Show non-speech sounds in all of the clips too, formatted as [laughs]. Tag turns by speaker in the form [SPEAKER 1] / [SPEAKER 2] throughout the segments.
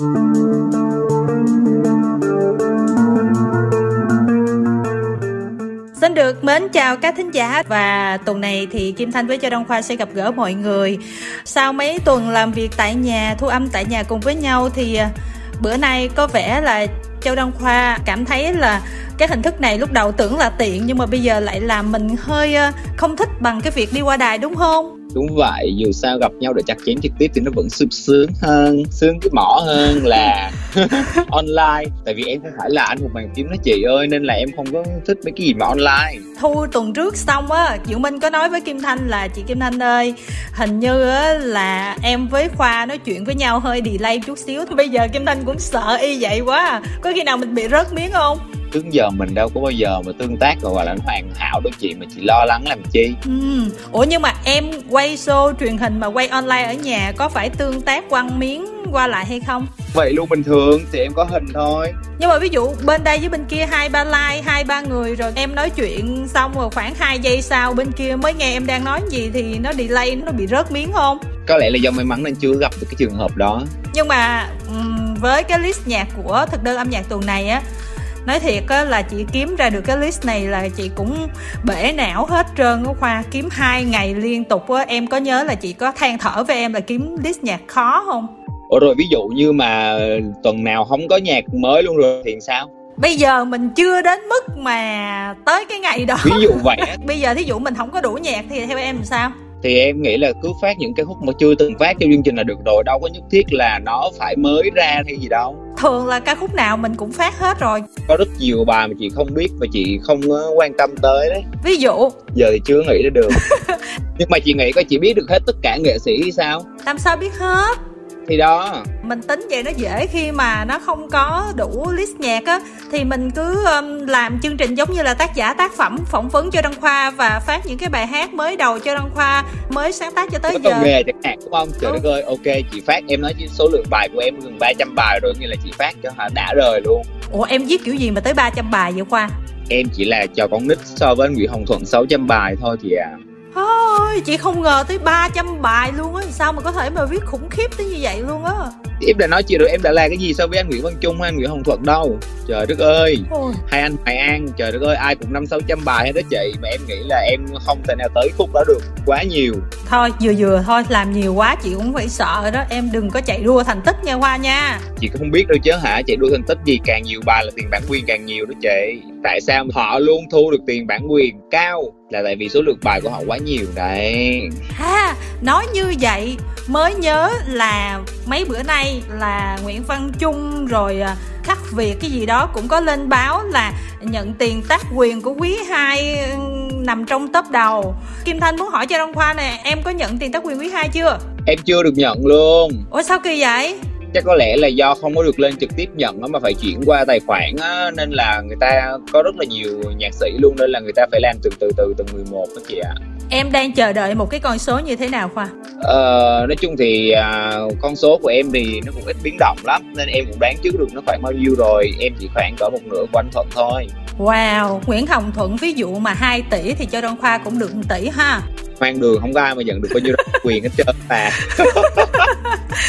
[SPEAKER 1] Xin được mến chào các thính giả và tuần này thì Kim Thanh với Châu Đông Khoa sẽ gặp gỡ mọi người. Sau mấy tuần làm việc tại nhà, thu âm tại nhà cùng với nhau thì à, bữa nay có vẻ là Châu Đông Khoa cảm thấy là cái hình thức này lúc đầu tưởng là tiện nhưng mà bây giờ lại làm mình hơi à, không thích bằng cái việc đi qua đài đúng không?
[SPEAKER 2] Đúng vậy, dù sao gặp nhau để chặt chém trực tiếp thì nó vẫn sướng sướng hơn, sướng cái mỏ hơn là [laughs] online. Tại vì em không phải là anh một bàn phím đó chị ơi, nên là em không có thích mấy cái gì mà online.
[SPEAKER 1] Thu, tuần trước xong á, diệu minh có nói với kim thanh là, chị kim thanh ơi, hình như á là em với khoa nói chuyện với nhau hơi delay chút xíu bây giờ kim thanh cũng sợ y vậy quá à. có khi nào mình bị rớt miếng không?
[SPEAKER 2] Trước giờ mình đâu có bao giờ mà tương tác gọi là hoàn hảo đâu chị mà chị lo lắng làm chi?
[SPEAKER 1] Ừ. ủa nhưng mà em quay show truyền hình mà quay online ở nhà có phải tương tác quăng miếng qua lại hay không?
[SPEAKER 2] Vậy luôn bình thường thì em có hình thôi.
[SPEAKER 1] Nhưng mà ví dụ bên đây với bên kia hai ba like hai ba người rồi em nói chuyện xong rồi khoảng 2 giây sau bên kia mới nghe em đang nói gì thì nó delay nó bị rớt miếng không?
[SPEAKER 2] Có lẽ là do may mắn nên chưa gặp được cái trường hợp đó.
[SPEAKER 1] Nhưng mà với cái list nhạc của thực đơn âm nhạc tuần này á nói thiệt á là chị kiếm ra được cái list này là chị cũng bể não hết trơn á khoa. Kiếm hai ngày liên tục á. Em có nhớ là chị có than thở với em là kiếm list nhạc khó không?
[SPEAKER 2] Ủa rồi ví dụ như mà tuần nào không có nhạc mới luôn rồi thì sao?
[SPEAKER 1] Bây giờ mình chưa đến mức mà tới cái ngày đó.
[SPEAKER 2] Ví dụ vậy [laughs]
[SPEAKER 1] bây giờ thí dụ mình không có đủ nhạc thì theo em làm sao
[SPEAKER 2] thì em nghĩ là cứ phát những cái khúc mà chưa từng phát trong chương trình là được rồi đâu có nhất thiết là nó phải mới ra hay gì đâu.
[SPEAKER 1] Thường là ca khúc nào mình cũng phát hết rồi.
[SPEAKER 2] Có rất nhiều bài mà chị không biết và chị không quan tâm tới đấy.
[SPEAKER 1] Ví dụ?
[SPEAKER 2] Giờ thì chưa nghĩ ra được. [laughs] Nhưng mà chị nghĩ có chị biết được hết tất cả nghệ sĩ hay sao?
[SPEAKER 1] Làm sao biết hết
[SPEAKER 2] thì đó.
[SPEAKER 1] Mình tính vậy nó dễ khi mà nó không có đủ list nhạc á. Thì mình cứ um, làm chương trình giống như là tác giả tác phẩm phỏng vấn cho đăng khoa và phát những cái bài hát mới đầu cho đăng khoa mới sáng tác cho tới
[SPEAKER 2] có
[SPEAKER 1] giờ.
[SPEAKER 2] nghề chẳng hạn đúng không? Trời đất ơi ok chị phát em nói số lượng bài của em gần 300 bài rồi nghĩa là chị phát cho hả đã rời luôn.
[SPEAKER 1] Ủa em viết kiểu gì mà tới 300 bài vậy khoa?
[SPEAKER 2] Em chỉ là cho con nít so với Nguyễn Hồng Thuận 600 bài thôi chị à
[SPEAKER 1] Thôi, chị không ngờ tới 300 bài luôn á. Sao mà có thể mà viết khủng khiếp tới như vậy luôn á?
[SPEAKER 2] Em đã nói chị rồi em đã là cái gì so với anh Nguyễn Văn Trung hay anh Nguyễn Hồng Thuận đâu? Trời đất ơi.
[SPEAKER 1] Ôi.
[SPEAKER 2] Hai anh Hoài An Trời đất ơi ai cũng năm sáu trăm bài hết đó chị. Mà em nghĩ là em không thể nào tới khúc đó được Quá nhiều.
[SPEAKER 1] Thôi vừa vừa thôi Làm nhiều quá chị cũng phải sợ đó. Em đừng có chạy đua thành tích nha Hoa nha.
[SPEAKER 2] Chị không biết đâu chứ hả? Chạy đua thành tích gì càng nhiều bài là tiền bản quyền càng nhiều đó chị. Tại sao họ luôn thu được tiền bản quyền cao? Là tại vì số lượng bài của họ quá nhiều đấy.
[SPEAKER 1] Ha nói như vậy mới nhớ là mấy bữa nay là nguyễn văn trung rồi à, khắc việt cái gì đó cũng có lên báo là nhận tiền tác quyền của quý hai nằm trong top đầu. Kim thanh muốn hỏi cho đông khoa nè em có nhận tiền tác quyền quý hai chưa?
[SPEAKER 2] Em chưa được nhận luôn.
[SPEAKER 1] Ủa sao kỳ vậy?
[SPEAKER 2] Chắc có lẽ là do không có được lên trực tiếp nhận mà phải chuyển qua tài khoản á nên là người ta có rất là nhiều nhạc sĩ luôn nên là người ta phải làm từ từ từ từng 11 đó chị ạ
[SPEAKER 1] em đang chờ đợi một cái con số như thế nào khoa?
[SPEAKER 2] Ờ, nói chung thì à, con số của em thì nó cũng ít biến động lắm nên em cũng đoán trước được nó khoảng bao nhiêu rồi. Em chỉ khoảng cỡ một nửa của anh thuận thôi.
[SPEAKER 1] Wow nguyễn hồng thuận ví dụ mà 2 tỷ thì cho đông khoa cũng được 1 tỷ ha
[SPEAKER 2] hoang đường không có ai mà nhận được bao nhiêu [laughs] quyền hết trơn mà [laughs]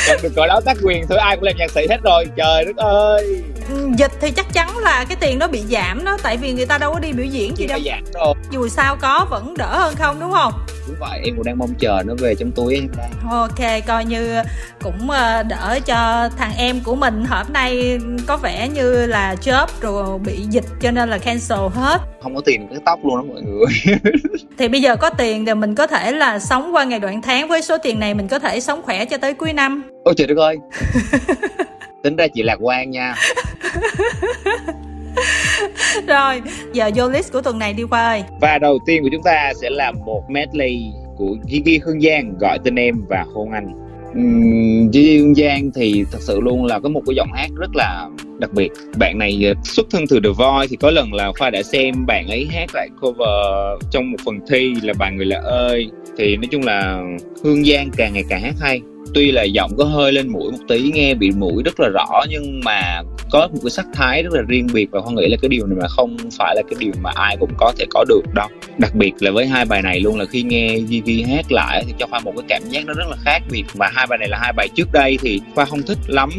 [SPEAKER 2] nhận được cỡ đó tác quyền thôi ai cũng làm nhạc sĩ hết rồi. Trời đất ơi.
[SPEAKER 1] Ừ, dịch thì chắc chắn là cái tiền đó bị giảm đó tại vì người ta đâu có đi biểu diễn gì đâu.
[SPEAKER 2] giảm rồi
[SPEAKER 1] dù sao có vẫn đỡ hơn không đúng không
[SPEAKER 2] đúng vậy em cũng đang mong chờ nó về trong túi em. Đây
[SPEAKER 1] ok coi như cũng ờ, đỡ cho thằng em của mình. Hôm nay có vẻ như là job rồi bị dịch cho nên là cancel hết.
[SPEAKER 2] Không có tiền cái tóc luôn đó mọi người. [laughs]
[SPEAKER 1] Thì bây giờ có tiền thì mình có thể là sống qua ngày đoạn tháng. Với số tiền này mình có thể sống khỏe cho tới cuối năm.
[SPEAKER 2] Ôi trời đất ơi. [laughs] Tính ra chị lạc quan nha [laughs] [laughs]
[SPEAKER 1] rồi giờ vô list của tuần này đi qua ơi.
[SPEAKER 2] Và đầu tiên của chúng ta sẽ là một medley của Gigi Hương Giang gọi tên em và hôn anh. Uhm, Gigi Hương Giang thì thật sự luôn là có một cái giọng hát rất là đặc biệt, bạn này ờ, xuất thân từ The Voice thì có lần là khoa đã xem bạn ấy hát lại cover trong một phần thi là bài người lạ ơi. Thì nói chung là hương giang càng ngày càng hát hay. Tuy là giọng có hơi lên mũi một tí, nghe bị mũi rất là rõ, nhưng mà có một cái sắc thái rất là riêng biệt và con nghĩ là cái điều này mà không phải là cái điều mà ai cũng có thể có được đâu. Đặc biệt là với hai bài này luôn là khi nghe Gigi hát lại thì cho khoa một cái cảm giác nó rất là khác biệt. Và hai bài này là hai bài trước đây thì khoa không thích lắm.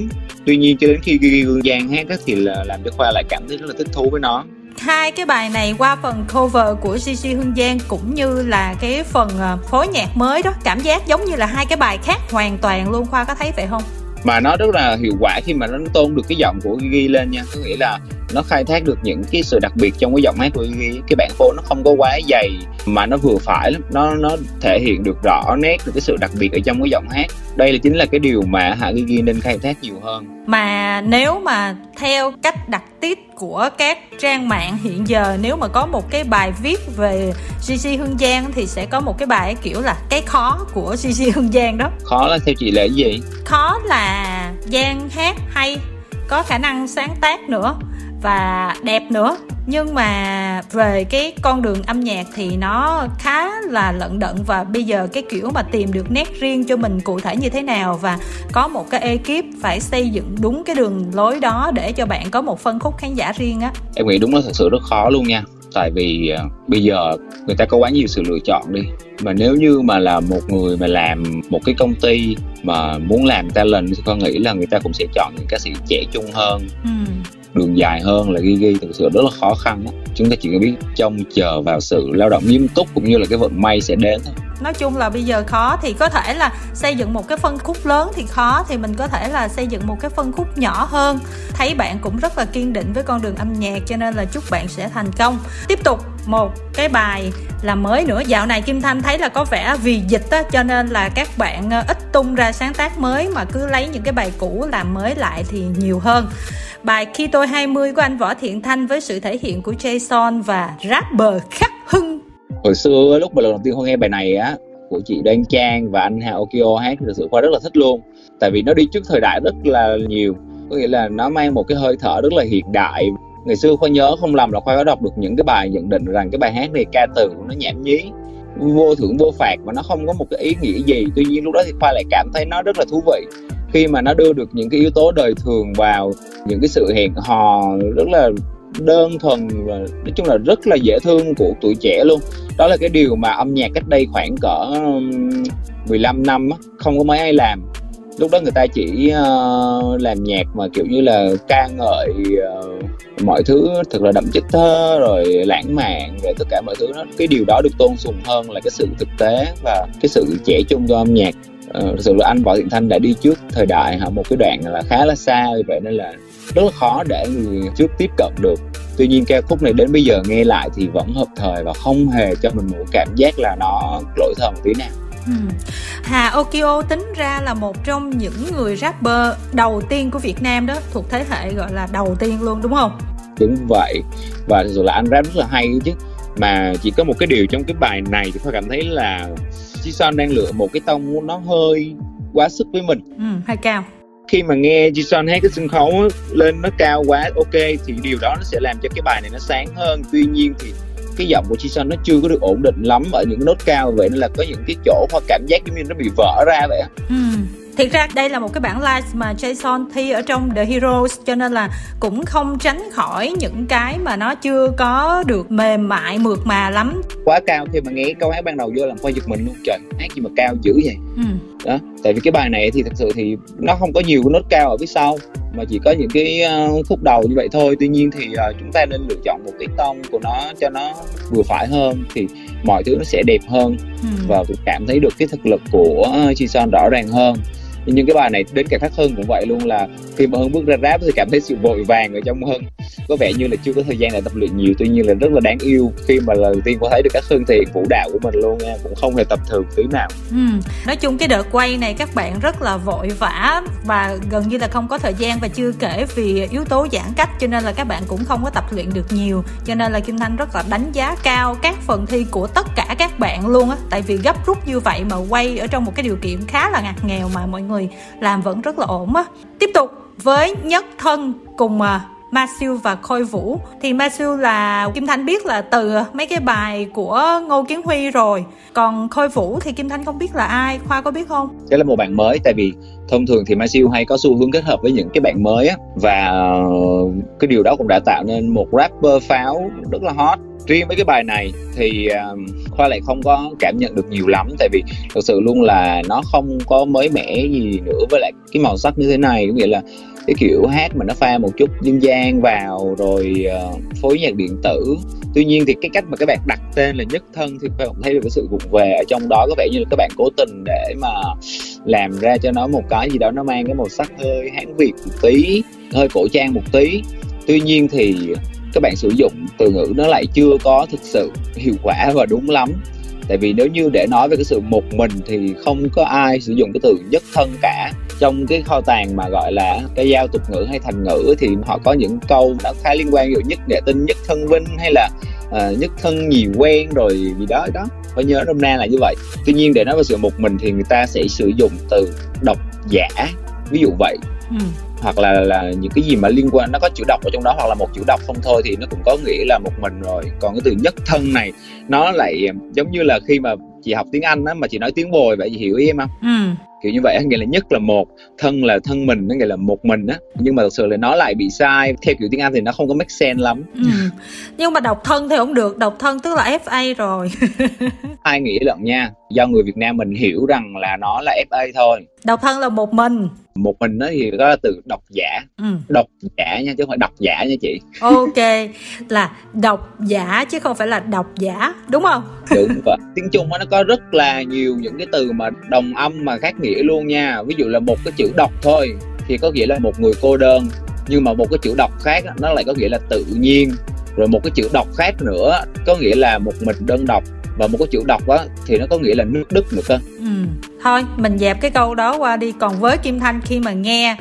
[SPEAKER 2] Tuy nhiên cho đến khi Gigi Hương Giang hát thì là làm cho khoa lại cảm thấy rất là thích thú với nó.
[SPEAKER 1] Hai cái bài này qua phần cover của Gigi Hương Giang cũng như là cái phần à, phối nhạc mới đó, cảm giác giống như là hai cái bài khác hoàn toàn luôn, khoa có thấy vậy không?
[SPEAKER 2] Mà nó rất là hiệu quả khi mà nó tôn được cái giọng của Gigi lên nha. Có nghĩa là nó khai thác được những cái sự đặc biệt trong cái giọng hát của Gigi. Cái bản phối nó không có quá dày, mà nó vừa phải lắm. Nó nó thể hiện được rõ nét được cái sự đặc biệt ở trong cái giọng hát. Đây là chính là cái điều mà hạ Gigi nên khai thác nhiều hơn.
[SPEAKER 1] Mà nếu mà theo cách đặt tít của các trang mạng hiện giờ. Nếu mà có một cái bài viết về Gigi Hương Giang thì sẽ có một cái bài kiểu là cái khó của [laughs] Gigi Hương Giang đó.
[SPEAKER 2] Khó là theo chị là cái gì?
[SPEAKER 1] Khó là Giang hát hay có khả năng sáng tác nữa và đẹp nữa. Nhưng mà về cái con đường âm nhạc thì nó khá là lận đận và bây giờ cái kiểu mà tìm được nét riêng cho mình cụ thể như thế nào và có một cái ekip phải xây dựng đúng cái đường lối đó để cho bạn có một phân khúc khán giả riêng á.
[SPEAKER 2] Em nghĩ đúng là thật sự rất khó luôn nha. Tại vì uh, bây giờ người ta có quá nhiều sự lựa chọn đi. Mà nếu như mà là một người mà làm một cái công ty mà muốn làm talent thì con nghĩ là người ta cũng sẽ chọn những ca sĩ trẻ trung hơn? Ừ đường dài hơn là ghi ghi thực sự rất là khó khăn đó. chúng ta chỉ có biết trông chờ vào sự lao động nghiêm túc cũng như là cái vận may sẽ đến thôi.
[SPEAKER 1] Nói chung là bây giờ khó thì có thể là xây dựng một cái phân khúc lớn thì khó, thì mình có thể là xây dựng một cái phân khúc nhỏ hơn. Thấy bạn cũng rất là kiên định với con đường âm nhạc cho nên là chúc bạn sẽ thành công. Tiếp tục một cái bài là mới nữa. Dạo này kim thanh thấy là có vẻ vì dịch á, cho nên là các bạn ờ, ít tung ra sáng tác mới mà cứ lấy những cái bài cũ làm mới lại thì nhiều hơn bài Khi tôi 20 của anh Võ Thiện Thanh với sự thể hiện của Jason và rapper Khắc Hưng.
[SPEAKER 2] Hồi xưa, lúc mà lần đầu tiên Khoa nghe bài này á, của chị Đoan Trang và anh Hà hát thì thực sự Khoa rất là thích luôn. Tại vì nó đi trước thời đại rất là nhiều. Có nghĩa là nó mang một cái hơi thở rất là hiện đại. Ngày xưa Khoa nhớ không lầm là Khoa có đọc được những cái bài nhận định rằng cái bài hát này ca từ của nó nhảm nhí, vô thưởng vô phạt và nó không có một cái ý nghĩa gì tuy nhiên lúc đó thì khoa lại cảm thấy nó rất là thú vị khi mà nó đưa được những cái yếu tố đời thường vào những cái sự hẹn hò rất là đơn thuần và nói chung là rất là dễ thương của tuổi trẻ luôn. Đó là cái điều mà âm nhạc cách đây khoảng cỡ 15 năm không có mấy ai làm. Lúc đó người ta chỉ uh, làm nhạc mà kiểu như là ca ngợi uh, mọi thứ thật là đậm chất thơ rồi lãng mạn rồi tất cả mọi thứ đó. Cái điều đó được tôn sùng hơn là cái sự thực tế và cái sự trẻ trung cho âm nhạc thực sự là anh võ thiện thanh đã đi trước thời đại hả một cái đoạn là khá là xa vậy nên là rất là khó để người trước tiếp cận được tuy nhiên ca khúc này đến bây giờ nghe lại thì vẫn hợp thời và không hề cho mình một cảm giác là nó lỗi thời một tí nào
[SPEAKER 1] Ừ. Hà Okio tính ra là một trong những người rapper đầu tiên của Việt Nam đó thuộc thế hệ gọi là đầu tiên luôn đúng không?
[SPEAKER 2] Đúng vậy và rồi là anh rap rất là hay chứ mà chỉ có một cái điều trong cái bài này thì tôi cảm thấy là Jison đang lựa một cái tông nó hơi quá sức với mình.
[SPEAKER 1] Ừ, hơi cao.
[SPEAKER 2] Khi mà nghe Jison hát cái sân khấu lên nó cao quá ok thì điều đó nó sẽ làm cho cái bài này nó sáng hơn. Tuy nhiên thì cái giọng của Jisung nó chưa có được ổn định lắm ở những cái nốt cao vậy nên là có những cái chỗ hoa cảm giác giống như nó bị vỡ ra vậy
[SPEAKER 1] ừ. Thiệt ra đây là một cái bản live mà Jason thi ở trong The Heroes cho nên là cũng không tránh khỏi những cái mà nó chưa có được mềm mại mượt mà lắm.
[SPEAKER 2] Quá cao khi mà nghe câu hát ban đầu vô làm khoa giật mình luôn trời hát gì mà cao dữ vậy. Ừ. Đó, tại vì cái bài này thì thật sự thì nó không có nhiều nốt cao ở phía sau mà chỉ có những cái uh, khúc đầu như vậy thôi tuy nhiên thì uh, chúng ta nên lựa chọn một cái tông của nó cho nó vừa phải hơn thì mọi thứ nó sẽ đẹp hơn ừ. và cũng cảm thấy được cái thực lực của Chi Son rõ ràng hơn nhưng cái bài này đến cả khắc hưng cũng vậy luôn là khi mà hưng bước ra rap thì cảm thấy sự vội vàng ở trong hưng. Có vẻ như là chưa có thời gian để tập luyện nhiều, tuy nhiên là rất là đáng yêu. Khi mà lần đầu tiên có thấy được các hưng thì vũ đạo của mình luôn nha, cũng không hề tập thường tí nào.
[SPEAKER 1] Ừ. nói chung cái đợt quay này các bạn rất là vội vã và gần như là không có thời gian và chưa kể vì yếu tố giãn cách, cho nên là các bạn cũng không có tập luyện được nhiều. Cho nên là kim thanh rất là đánh giá cao các phần thi của tất cả các bạn luôn á. Tại vì gấp rút như vậy mà quay ở trong một cái điều kiện khá là ngặt nghèo mà mọi người làm vẫn rất là ổn á. Tiếp tục với nhất thân cùng à, uh, và Khôi Vũ. Thì Ma là Kim Thanh biết là từ mấy cái bài của Ngô Kiến Huy rồi. Còn Khôi Vũ thì Kim Thanh không biết là ai Khoa có biết không?
[SPEAKER 2] Đây là một bạn mới tại vì thông thường thì Ma hay có xu hướng kết hợp với những cái bạn mới á. Và cái điều đó cũng đã tạo nên một rapper pháo rất là hot. Riêng với cái bài này thì à, khoa lại không có cảm nhận được nhiều lắm. Tại vì thực sự luôn là nó không có mới mẻ gì nữa. Với lại cái màu sắc như thế này có nghĩa là cái kiểu hát mà nó pha một chút dân gian vào rồi uh, phối nhạc điện tử. Tuy nhiên thì cái cách mà các bạn đặt tên là nhất thân thì các bạn thấy được cái sự vụng về ở trong đó. Có vẻ như là các bạn cố tình để mà làm ra cho nó một cái gì đó nó mang cái màu sắc hơi hán việt một tí hơi cổ trang một tí. Tuy nhiên thì các bạn sử dụng từ ngữ nó lại chưa có thực sự hiệu quả và đúng lắm. Tại vì nếu như để nói về cái sự một mình thì không có ai sử dụng cái từ nhất thân cả trong cái kho tàng mà gọi là cái giao tục ngữ hay thành ngữ thì họ có những câu nó khá liên quan ví dụ nhất đệ tinh nhất thân vinh hay là uh, nhất thân nhiều quen rồi gì đó đó. Phải nhớ nôm na là như vậy. Tuy nhiên để nói về sự một mình thì người ta sẽ sử dụng từ độc giả ví dụ vậy. Ừ. Hoặc là là những cái gì mà liên quan nó có chữ độc ở trong đó hoặc là một chữ độc không thôi thì nó cũng có nghĩa là một mình rồi. Còn cái từ nhất thân này nó lại giống như là khi mà chị học tiếng anh á mà chị nói tiếng bồi vậy chị hiểu ý em không? Ừ kiểu như vậy nghĩa là nhất là một thân là thân mình nó nghĩa là một mình á. Nhưng mà thực sự là nó lại bị sai. Theo kiểu tiếng anh thì nó không có make sense lắm. Ừ.
[SPEAKER 1] nhưng mà độc thân thì không được. Độc thân tức là fa rồi. [laughs]
[SPEAKER 2] Hai nghĩa lận nha. Do người việt nam mình hiểu rằng là nó là fa thôi.
[SPEAKER 1] Độc thân là một mình
[SPEAKER 2] một mình nó thì là từ độc giả. Ừ. độc giả nha chứ không phải độc giả nha chị.
[SPEAKER 1] Ok là độc giả chứ không phải là độc giả đúng không?
[SPEAKER 2] Đúng vậy. Tiếng trung nó có rất là nhiều những cái từ mà đồng âm mà khác nghĩa luôn nha. Ví dụ là một cái chữ độc thôi thì có nghĩa là một người cô đơn. Nhưng mà một cái chữ độc khác nó lại có nghĩa là tự nhiên. Rồi một cái chữ độc khác nữa có nghĩa là một mình đơn độc. Và một cái chữ độc á thì nó có nghĩa là nước đức nữa cơ. Ừ
[SPEAKER 1] thôi, mình dẹp cái câu đó qua đi. Còn với kim thanh, khi mà nghe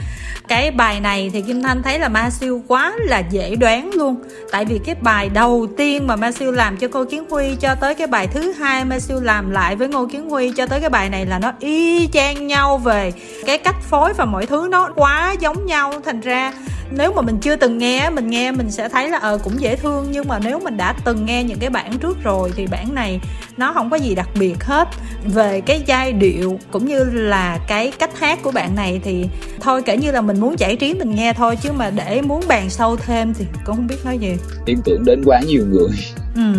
[SPEAKER 1] cái bài này thì Kim Thanh thấy là Ma Siêu quá là dễ đoán luôn. Tại vì cái bài đầu tiên mà Ma Siêu làm cho cô Kiến Huy Cho tới cái bài thứ hai Ma Siêu làm lại với Ngô Kiến Huy Cho tới cái bài này là nó y chang nhau về Cái cách phối và mọi thứ nó quá giống nhau. Thành ra nếu mà mình chưa từng nghe mình nghe mình sẽ thấy là ờ cũng dễ thương. Nhưng mà nếu mình đã từng nghe những cái bản trước rồi thì bản này nó không có gì đặc biệt hết. Về cái giai điệu cũng như là cái cách hát của bạn này thì thôi kể như là mình muốn giải trí mình nghe thôi chứ mà để muốn bàn sâu thêm thì cũng không biết nói gì.
[SPEAKER 2] Liên tưởng đến quá nhiều người. Ừ.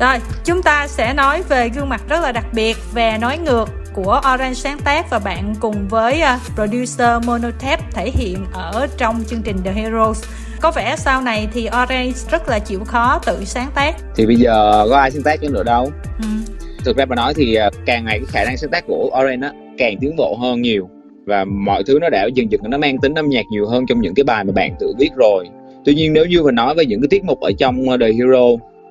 [SPEAKER 1] Rồi chúng ta sẽ nói về gương mặt rất là đặc biệt về nói ngược của Orange sáng tác và bạn cùng với uh, producer Monotep thể hiện ở trong chương trình The Heroes. Có vẻ sau này thì Orange rất là chịu khó tự sáng tác.
[SPEAKER 2] Thì bây giờ có ai sáng tác nữa đâu? Ừ thực ra mà nói thì à, càng ngày cái khả năng sáng tác của Oren á, càng tiến bộ hơn nhiều. Và mọi thứ nó đã dần dần nó mang tính âm nhạc nhiều hơn trong những cái bài mà bạn tự viết rồi. Tuy nhiên nếu như mà nói về những cái tiết mục ở trong ờ, The Hero,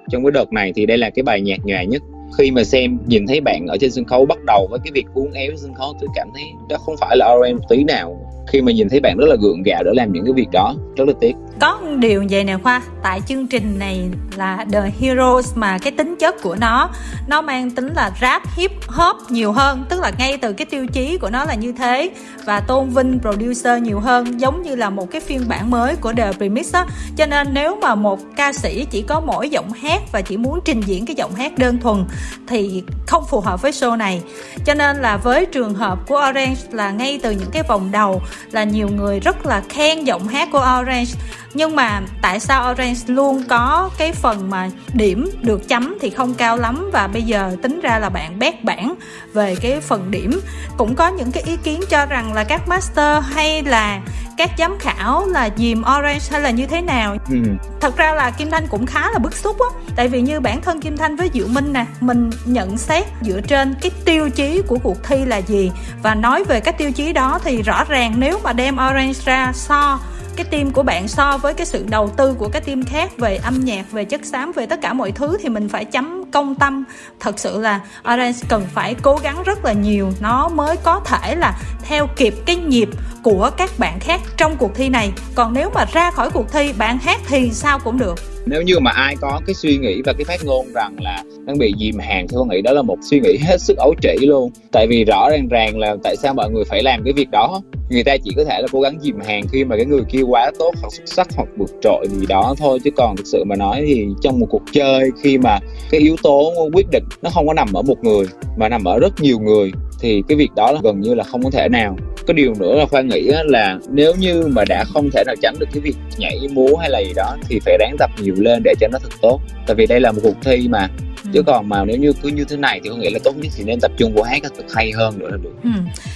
[SPEAKER 2] trong cái đợt này thì đây là cái bài nhạc nhòa nhất. Khi mà xem, nhìn thấy bạn ở trên sân khấu bắt đầu với cái việc uốn éo sân khấu, tôi cảm thấy đó không phải là RM tí nào khi mà nhìn thấy bạn rất là gượng gạo để làm những cái việc đó, rất là tiếc.
[SPEAKER 1] Có điều vậy nè khoa, tại chương trình này là The Heroes mà cái tính chất của nó nó mang tính là rap, hip hop nhiều hơn, tức là ngay từ cái tiêu chí của nó là như thế và tôn vinh producer nhiều hơn, giống như là một cái phiên bản mới của The Remix á. Cho nên nếu mà một ca sĩ chỉ có mỗi giọng hát và chỉ muốn trình diễn cái giọng hát đơn thuần thì không phù hợp với show này. Cho nên là với trường hợp của Orange là ngay từ những cái vòng đầu là nhiều người rất là khen giọng hát của Orange nhưng mà tại sao Orange luôn có cái phần mà điểm được chấm thì không cao lắm và bây giờ tính ra là bạn bét bản về cái phần điểm. Cũng có những cái ý kiến cho rằng là các master hay là các giám khảo là dìm orange hay là như thế nào. Ừ. thật ra là kim thanh cũng khá là bức xúc á. Tại vì như bản thân kim thanh với diệu minh nè mình nhận xét dựa trên cái tiêu chí của cuộc thi là gì. Và nói về các tiêu chí đó thì rõ ràng nếu mà đem orange ra so cái team của bạn so với cái sự đầu tư của cái team khác về âm nhạc, về chất xám, về tất cả mọi thứ thì mình phải chấm công tâm. Thật sự là Orange cần phải cố gắng rất là nhiều. Nó mới có thể là theo kịp cái nhịp của các bạn khác trong cuộc thi này. Còn nếu mà ra khỏi cuộc thi, bạn hát thì sao cũng được.
[SPEAKER 2] Nếu như mà ai có cái suy nghĩ và cái phát ngôn rằng là đang bị dìm hàng thì tôi nghĩ đó là một suy nghĩ hết sức ấu trĩ luôn. Tại vì rõ ràng ràng là tại sao mọi người phải làm cái việc đó. Người ta chỉ có thể là cố gắng dìm hàng khi mà cái người kia quá tốt, hoặc xuất sắc, hoặc vượt trội gì đó thôi. Chứ còn thực sự mà nói thì trong một cuộc chơi khi mà cái yếu tố quyết định nó không có nằm ở một người, mà nằm ở rất nhiều người thì cái việc đó là gần như là không có thể nào có điều nữa là khoa nghĩ là nếu như mà đã không thể nào tránh được cái việc nhảy múa hay là gì đó thì phải ráng tập nhiều lên để cho nó thật tốt tại vì đây là một cuộc thi mà chứ còn mà nếu như cứ như thế này thì tôi nghĩ là tốt nhất thì nên tập trung vào hát thật hay hơn nữa là được. Ừ.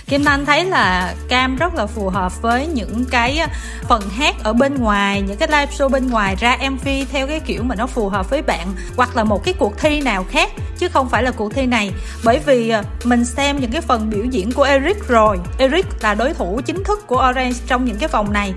[SPEAKER 1] Kim Thanh thấy là Cam rất là phù hợp với những cái phần hát ở bên ngoài những cái live show bên ngoài ra MV theo cái kiểu mà nó phù hợp với bạn hoặc là một cái cuộc thi nào khác chứ không phải là cuộc thi này. Bởi vì à, mình xem những cái phần biểu diễn của Eric rồi. Eric là đối thủ chính thức của Orange trong những cái vòng này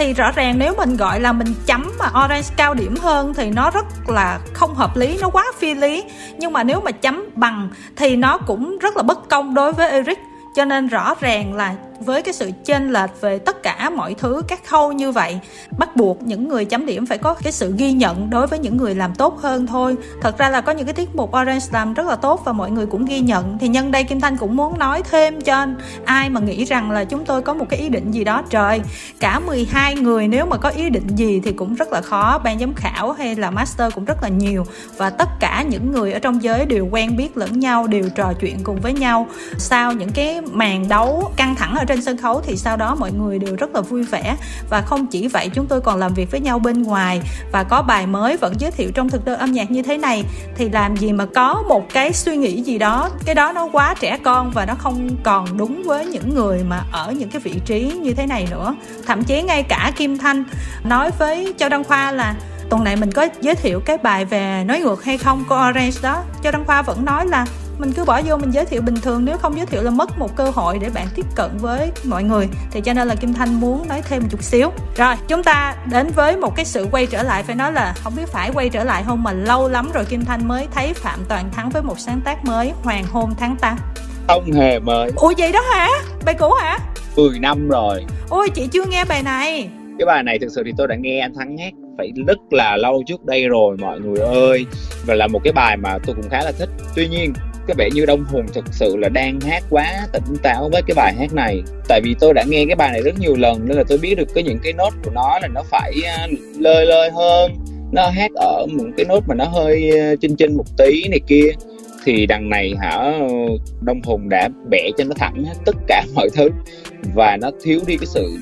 [SPEAKER 1] thì rõ ràng nếu mình gọi là mình chấm mà Orange cao điểm hơn thì nó rất là không hợp lý, nó quá phi lý. Nhưng mà nếu mà chấm bằng thì nó cũng rất là bất công đối với Eric. Cho nên rõ ràng là với cái sự chênh lệch về tất cả mọi thứ, các khâu như vậy, bắt buộc những người chấm điểm phải có cái sự ghi nhận đối với những người làm tốt hơn thôi. Thật ra là có những cái tiết mục orange làm rất là tốt và mọi người cũng ghi nhận. Thì nhân đây kim thanh cũng muốn nói thêm cho ai mà nghĩ rằng là chúng tôi có một cái ý định gì đó. Trời, cả 12 người nếu mà có ý định gì thì cũng rất là khó. Ban giám khảo hay là master cũng rất là nhiều và tất cả những người ở trong giới đều quen biết lẫn nhau, đều trò chuyện cùng với nhau. Sau những cái màn đấu căng thẳng ở trên sân khấu thì sau đó mọi người đều rất là vui vẻ. Và không chỉ vậy, chúng tôi còn làm việc với nhau bên ngoài. Và có bài mới vẫn giới thiệu trong thực đơn âm nhạc như thế này. Thì làm gì mà có một cái suy nghĩ gì đó, cái đó nó quá trẻ con và nó không còn đúng với những người mà ở những cái vị trí như thế này nữa. Thậm chí ngay cả kim thanh nói với châu đăng khoa là, tuần này mình có giới thiệu cái bài về nói ngược hay không? Của orange đó. Châu đăng khoa vẫn nói là mình cứ bỏ vô mình giới thiệu bình thường nếu không giới thiệu là mất một cơ hội để bạn tiếp cận với mọi người. Thì cho nên là kim thanh muốn nói thêm một chút xíu. Rồi chúng ta đến với một cái sự quay trở lại phải nói là không biết phải quay trở lại không mà lâu lắm rồi kim thanh mới thấy phạm toàn thắng với một sáng tác mới hoàng hôn tháng 8
[SPEAKER 2] không hề mới.
[SPEAKER 1] Ủa vậy đó hả? Bài cũ hả?
[SPEAKER 2] 10 năm rồi.
[SPEAKER 1] Ôi chị chưa nghe bài này.
[SPEAKER 2] Cái bài này thực sự thì tôi đã nghe anh thắng hát phải rất là lâu trước đây rồi mọi người ơi. Và là một cái bài mà tôi cũng khá là thích. Tuy nhiên có vẻ như Đông Hùng thực sự là đang hát quá tỉnh táo với cái bài hát này. Tại vì tôi đã nghe cái bài này rất nhiều lần nên là tôi biết được cái những cái nốt của nó là nó phải à, lơi lơi hơn. Nó hát ở một cái nốt mà nó hơi à, chinh chinh một tí này kia. Thì đằng này hả, Đông Hùng đã bẻ cho nó thẳng hết tất cả [laughs] mọi thứ. Và nó thiếu đi cái sự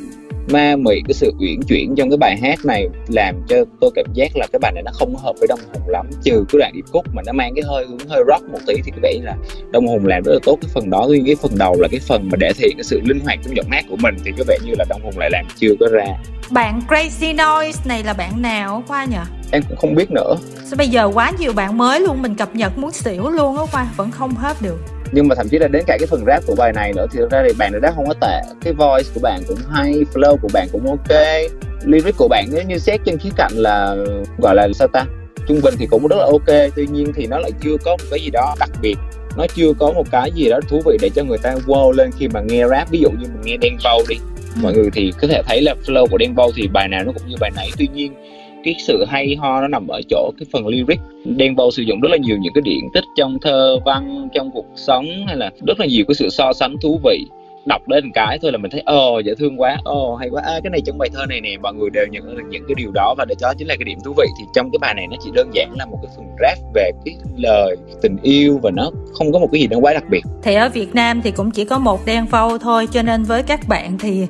[SPEAKER 2] ma mị cái sự uyển chuyển trong cái bài hát này làm cho tôi cảm giác là cái bài này nó không hợp với đông hùng lắm. Trừ cái đoạn điệp khúc mà nó mang cái hơi hướng hơi rock một tí thì có vẻ là đông hùng làm rất là tốt. Cái phần đó tuy cái phần đầu là cái phần mà để thể hiện cái sự linh hoạt trong giọng hát của mình thì có vẻ như là đông hùng lại làm chưa có ra.
[SPEAKER 1] Bạn Crazy Noise này là bạn nào khoa nhỉ?
[SPEAKER 2] Em cũng không biết nữa.
[SPEAKER 1] Sao bây giờ quá nhiều bạn mới luôn mình cập nhật muốn xỉu luôn á khoa vẫn không hết được
[SPEAKER 2] nhưng mà thậm chí là đến cả cái phần rap của bài này nữa thì thực ra thì bạn rap không có tệ. Cái voice của bạn cũng hay flow của bạn cũng ok. Lyric của bạn nếu như xét trên khía cạnh là gọi là sao ta? Trung bình thì cũng rất là ok tuy nhiên thì nó lại chưa có một cái gì đó đặc biệt. Nó chưa có một cái gì đó thú vị để cho người ta wow lên khi mà nghe rap. Ví dụ như mình nghe Đen Vâu đi. Mọi người thì có thể thấy là flow của Đen Vâu thì bài nào nó cũng như bài nãy. Tuy nhiên cái sự hay ho nó nằm ở chỗ cái phần lyric. Đen Vâu sử dụng rất là nhiều những cái điện tích trong thơ văn trong cuộc sống hay là rất là nhiều cái sự so sánh thú vị. Đọc đến cái thôi là mình thấy ồ dễ thương quá ồ hay quá. À, cái này trong bài thơ này nè mọi người đều nhận được những cái điều đó và để đó chính là cái điểm thú vị thì trong cái bài này nó chỉ đơn giản là một cái phần rap về cái lời tình yêu và nó không có một cái gì nó quá đặc biệt.
[SPEAKER 1] Thì ở Việt Nam thì cũng chỉ có một đen vâu thôi cho nên với các bạn thì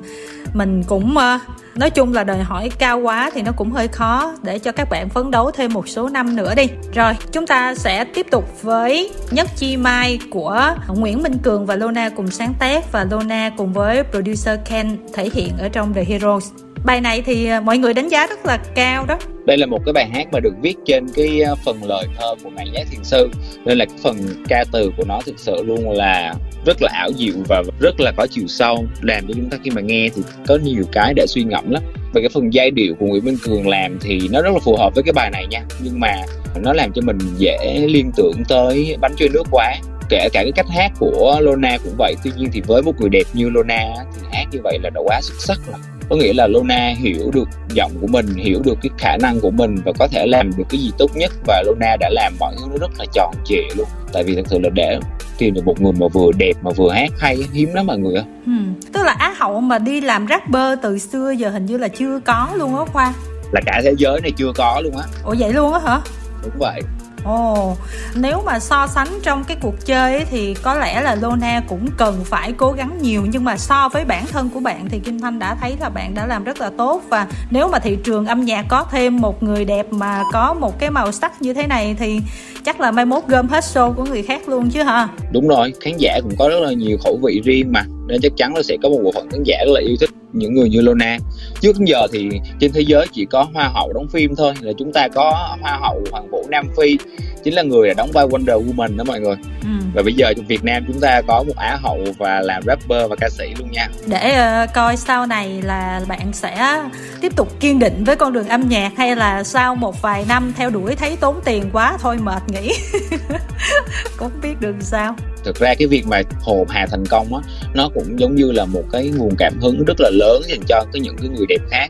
[SPEAKER 1] mình cũng uh, nói chung là đòi hỏi cao quá thì nó cũng hơi khó để cho các bạn phấn đấu thêm một số năm nữa đi. Rồi, chúng ta sẽ tiếp tục với nhất chi mai của nguyễn minh cường và lona cùng sáng tác và lona cùng với producer ken thể hiện ở trong the heroes bài này thì ờ, mọi người đánh giá rất là cao đó.
[SPEAKER 2] Đây là một cái bài hát mà được viết trên cái ờ, phần lời thơ của ngài giác thiền sư. Nên là cái phần ca từ của nó thực sự luôn là rất là ảo diệu và rất là có chiều sâu, làm cho chúng ta khi mà nghe thì có nhiều cái để suy ngẫm lắm. Về cái phần giai điệu của Nguyễn Minh Cường làm thì nó rất là phù hợp với cái bài này nha. Nhưng mà nó làm cho mình dễ liên tưởng tới bánh trôi nước quá. Kể cả cái cách hát của Lona cũng vậy. Tuy nhiên thì với một người đẹp như Lona thì hát như vậy là đã quá xuất sắc rồi có nghĩa là Lona hiểu được giọng của mình hiểu được cái khả năng của mình và có thể làm được cái gì tốt nhất và Lona đã làm mọi thứ nó rất là tròn trịa luôn. Tại vì thật sự là để tìm được một người mà vừa đẹp mà vừa hát hay hiếm lắm mọi người ạ.
[SPEAKER 1] Ừ. tức là á hậu mà đi làm rapper từ xưa giờ hình như là chưa có luôn á khoa.
[SPEAKER 2] Là cả thế giới này chưa có luôn á.
[SPEAKER 1] Ủa vậy luôn á hả?
[SPEAKER 2] Đúng vậy
[SPEAKER 1] Ồ, nếu mà so sánh trong cái cuộc chơi ấy, thì có lẽ là Lona cũng cần phải cố gắng nhiều nhưng mà so với bản thân của bạn thì Kim Thanh đã thấy là bạn đã làm rất là tốt và nếu mà thị trường âm nhạc có thêm một người đẹp mà có một cái màu sắc như thế này thì chắc là mai mốt gom hết show của người khác luôn chứ hả?
[SPEAKER 2] Đúng rồi, khán giả cũng có rất là nhiều khẩu vị riêng mà nên chắc chắn là sẽ có một bộ phận khán giả rất là yêu thích những người như Lona. Trước giờ thì trên thế giới chỉ có hoa hậu đóng phim thôi là chúng ta có hoa hậu hoàng vũ Nam Phi chính là người đã đóng vai Wonder Woman đó mọi người. Ừ. và bây giờ trong Việt Nam chúng ta có một á hậu và làm rapper và ca sĩ luôn nha.
[SPEAKER 1] Để uh, coi sau này là bạn sẽ tiếp tục kiên định với con đường âm nhạc hay là sau một vài năm theo đuổi thấy tốn tiền quá thôi mệt nghỉ. [laughs] Cũng biết được sao
[SPEAKER 2] thực ra cái việc mà hồ hà thành công á, nó cũng giống như là một cái nguồn cảm hứng rất là lớn dành cho cái những cái người đẹp khác.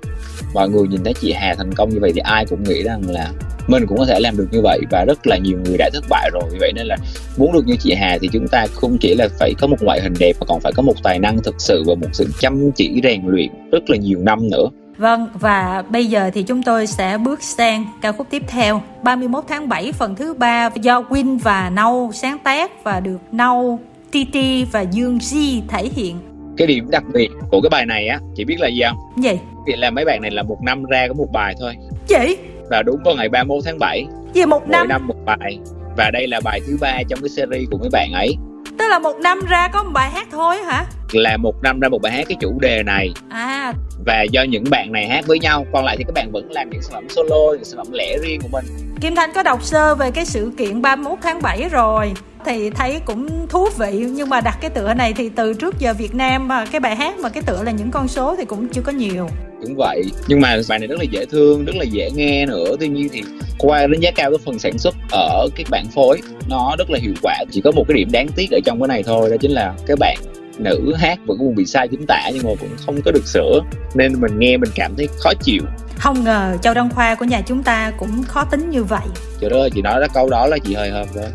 [SPEAKER 2] Mọi người nhìn thấy chị hà thành công như vậy thì ai cũng nghĩ rằng là mình cũng có thể làm được như vậy và rất là nhiều người đã thất bại rồi. Vậy nên là muốn được như chị Hà thì chúng ta không chỉ là phải có một ngoại hình đẹp mà còn phải có một tài năng thực sự và một sự chăm chỉ rèn luyện rất là nhiều năm nữa.
[SPEAKER 1] Vâng, và bây giờ thì chúng tôi sẽ bước sang ca khúc tiếp theo. 31 tháng 7 phần thứ ba do Win và Nâu sáng tác và được Nâu, Titi và Dương Di thể hiện.
[SPEAKER 2] Cái điểm đặc biệt của cái bài này á chị biết là gì không?
[SPEAKER 1] Gì?
[SPEAKER 2] Thì là mấy bạn này là một năm ra có một bài thôi.
[SPEAKER 1] Gì?
[SPEAKER 2] Và đúng vào ngày 31 tháng 7
[SPEAKER 1] gì một
[SPEAKER 2] Mỗi
[SPEAKER 1] năm?
[SPEAKER 2] năm một bài. Và đây là bài thứ ba trong cái series của mấy bạn ấy.
[SPEAKER 1] Tức là một năm ra có một bài hát thôi hả
[SPEAKER 2] là một năm ra một bài hát cái chủ đề này.
[SPEAKER 1] À.
[SPEAKER 2] Và do những bạn này hát với nhau còn lại thì các bạn vẫn làm những sản phẩm solo những sản phẩm lẻ riêng của mình.
[SPEAKER 1] Kim Thanh có đọc sơ về cái sự kiện 31 tháng 7 rồi thì thấy cũng thú vị. Nhưng mà đặt cái tựa này thì từ trước giờ Việt Nam mà cái bài hát mà cái tựa là những con số thì cũng chưa có nhiều.
[SPEAKER 2] Đúng vậy. Nhưng mà bài này rất là dễ thương rất là dễ nghe nữa. Tuy nhiên thì qua đánh giá cao cái phần sản xuất ở các bạn phối nó rất là hiệu quả. Chỉ có một cái điểm đáng tiếc ở trong cái này thôi đó chính là cái bạn nữ hát vẫn còn bị sai chính tả nhưng mà cũng không có được sửa. Nên mình nghe mình cảm thấy khó chịu.
[SPEAKER 1] Không ngờ châu đăng khoa của nhà chúng ta cũng khó tính như vậy.
[SPEAKER 2] Trời ơi chị nói đó câu đó là chị hơi hợm rồi.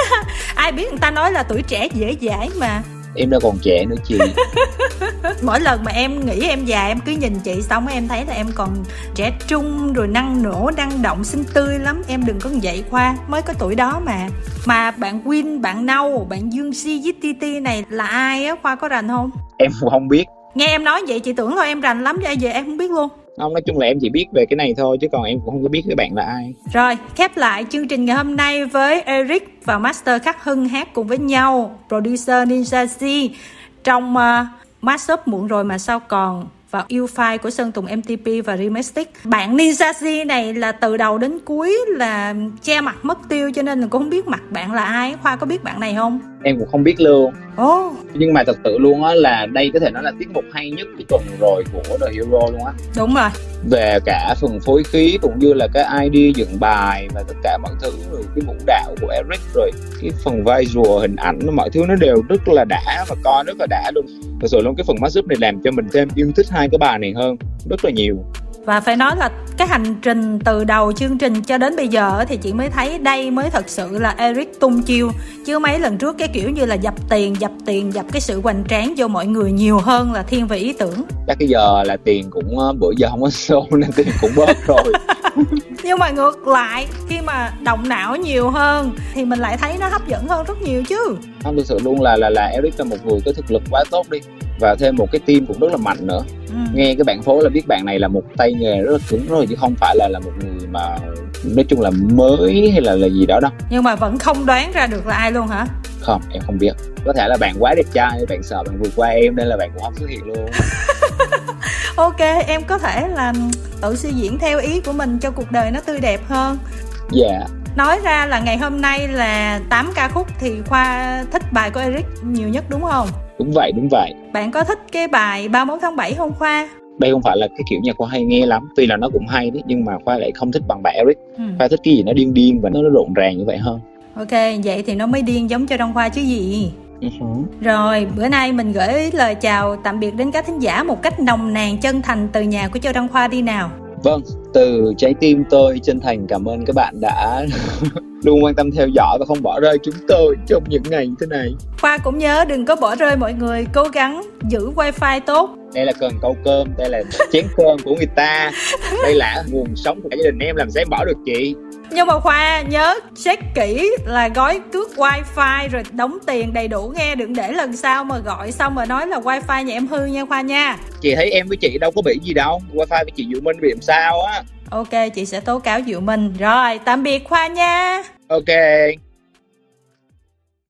[SPEAKER 2] [laughs]
[SPEAKER 1] Ai biết người ta nói là tuổi trẻ dễ dãi mà
[SPEAKER 2] em đâu còn trẻ nữa chị. [laughs]
[SPEAKER 1] Mỗi lần mà em nghĩ em già em cứ nhìn chị xong em thấy là em còn trẻ trung rồi năng nổ năng động xinh tươi lắm. Em đừng có vậy khoa mới có tuổi đó mà. Mà bạn Win bạn Nâu bạn Dương Si với Titi này là ai á? Khoa có rành không?
[SPEAKER 2] Em không biết.
[SPEAKER 1] Nghe em nói vậy chị tưởng thôi em rành lắm vậy giờ em không biết luôn
[SPEAKER 2] không nói chung là em chỉ biết về cái này thôi chứ còn em cũng không có biết cái bạn là ai
[SPEAKER 1] rồi khép lại chương trình ngày hôm nay với Eric và Master Khắc Hưng hát cùng với nhau producer Ninja Z trong ờ, uh, Mashup muộn rồi mà sao còn và yêu file của Sơn Tùng MTP và Remixtic. Bạn Ninja Z này là từ đầu đến cuối là che mặt mất tiêu cho nên là cũng không biết mặt bạn là ai. Khoa có biết bạn này không?
[SPEAKER 2] Em cũng không biết luôn.
[SPEAKER 1] Oh.
[SPEAKER 2] Nhưng mà thật sự luôn á là đây có thể nói là tiết mục hay nhất cái tuần rồi của The Hero luôn á.
[SPEAKER 1] Đúng rồi.
[SPEAKER 2] Về cả phần phối khí cũng như là cái ID dựng bài và tất cả mọi thứ rồi cái vũ đạo của Eric rồi cái phần visual hình ảnh mọi thứ nó đều rất là đã và coi rất là đã luôn thật sự luôn cái phần mashup này làm cho mình thêm yêu thích hai cái bài này hơn rất là nhiều
[SPEAKER 1] và phải nói là cái hành trình từ đầu chương trình cho đến bây giờ thì chị mới thấy đây mới thật sự là Eric tung chiêu. Chứ mấy lần trước cái kiểu như là dập tiền dập tiền dập cái sự hoành tráng vô mọi người nhiều hơn là thiên về ý tưởng.
[SPEAKER 2] Chắc cái giờ là tiền cũng ờ, bữa giờ không có show [laughs] nên tiền cũng bớt rồi. [laughs]
[SPEAKER 1] Nhưng mà ngược lại khi mà động não nhiều hơn thì mình lại thấy nó hấp dẫn hơn rất nhiều chứ.
[SPEAKER 2] Không thực sự luôn là là là Eric là một người có thực lực quá tốt đi và thêm một cái team cũng rất là mạnh nữa. Ừ. nghe cái bạn phố là biết bạn này là một tay nghề rất là cứng rồi chứ không phải là là một người mà nói chung là mới hay là là gì đó đâu.
[SPEAKER 1] Nhưng mà vẫn không đoán ra được là ai luôn hả?
[SPEAKER 2] Không em không biết. Có thể là bạn quá đẹp trai bạn sợ bạn vượt qua em nên là bạn cũng không xuất hiện luôn. [laughs]
[SPEAKER 1] Ok em có thể là tự suy diễn theo ý của mình cho cuộc đời nó tươi đẹp hơn.
[SPEAKER 2] Dạ. Yeah.
[SPEAKER 1] nói ra là ngày hôm nay là 8 ca khúc thì khoa thích bài của eric nhiều nhất đúng không
[SPEAKER 2] đúng vậy đúng vậy.
[SPEAKER 1] Bạn có thích cái bài 31 tháng 7 không khoa?
[SPEAKER 2] Đây không phải là cái kiểu nhạc khoa hay nghe lắm tuy là nó cũng hay đấy nhưng mà khoa lại không thích bằng bài eric. Ừ. khoa thích cái gì nó điên điên và nó, nó rộn ràng như vậy hơn.
[SPEAKER 1] Ok vậy thì nó mới điên giống cho đông khoa chứ gì. Uh-huh. rồi bữa nay mình gửi lời chào tạm biệt đến các thính giả một cách nồng nàn chân thành từ nhà của châu đăng khoa đi nào
[SPEAKER 2] vâng từ trái tim tôi chân thành cảm ơn các bạn đã [laughs] luôn quan tâm theo dõi và không bỏ rơi chúng tôi trong những ngày như thế này.
[SPEAKER 1] Khoa cũng nhớ đừng có bỏ rơi mọi người cố gắng giữ wifi tốt.
[SPEAKER 2] Đây là cần câu cơm đây là chén cơm của người ta. [laughs] Đây là nguồn sống của cả gia đình em làm sao em bỏ được chị
[SPEAKER 1] nhưng mà khoa nhớ check kỹ là gói cước wifi rồi đóng tiền đầy đủ nghe đừng để lần sau mà gọi xong mà nói là wifi nhà em hư nha khoa nha.
[SPEAKER 2] Chị thấy em với chị đâu có bị gì đâu wifi với chị Diệu Minh bị làm sao á.
[SPEAKER 1] Ok chị sẽ tố cáo Diệu Minh. Rồi tạm biệt khoa nha.
[SPEAKER 2] Ok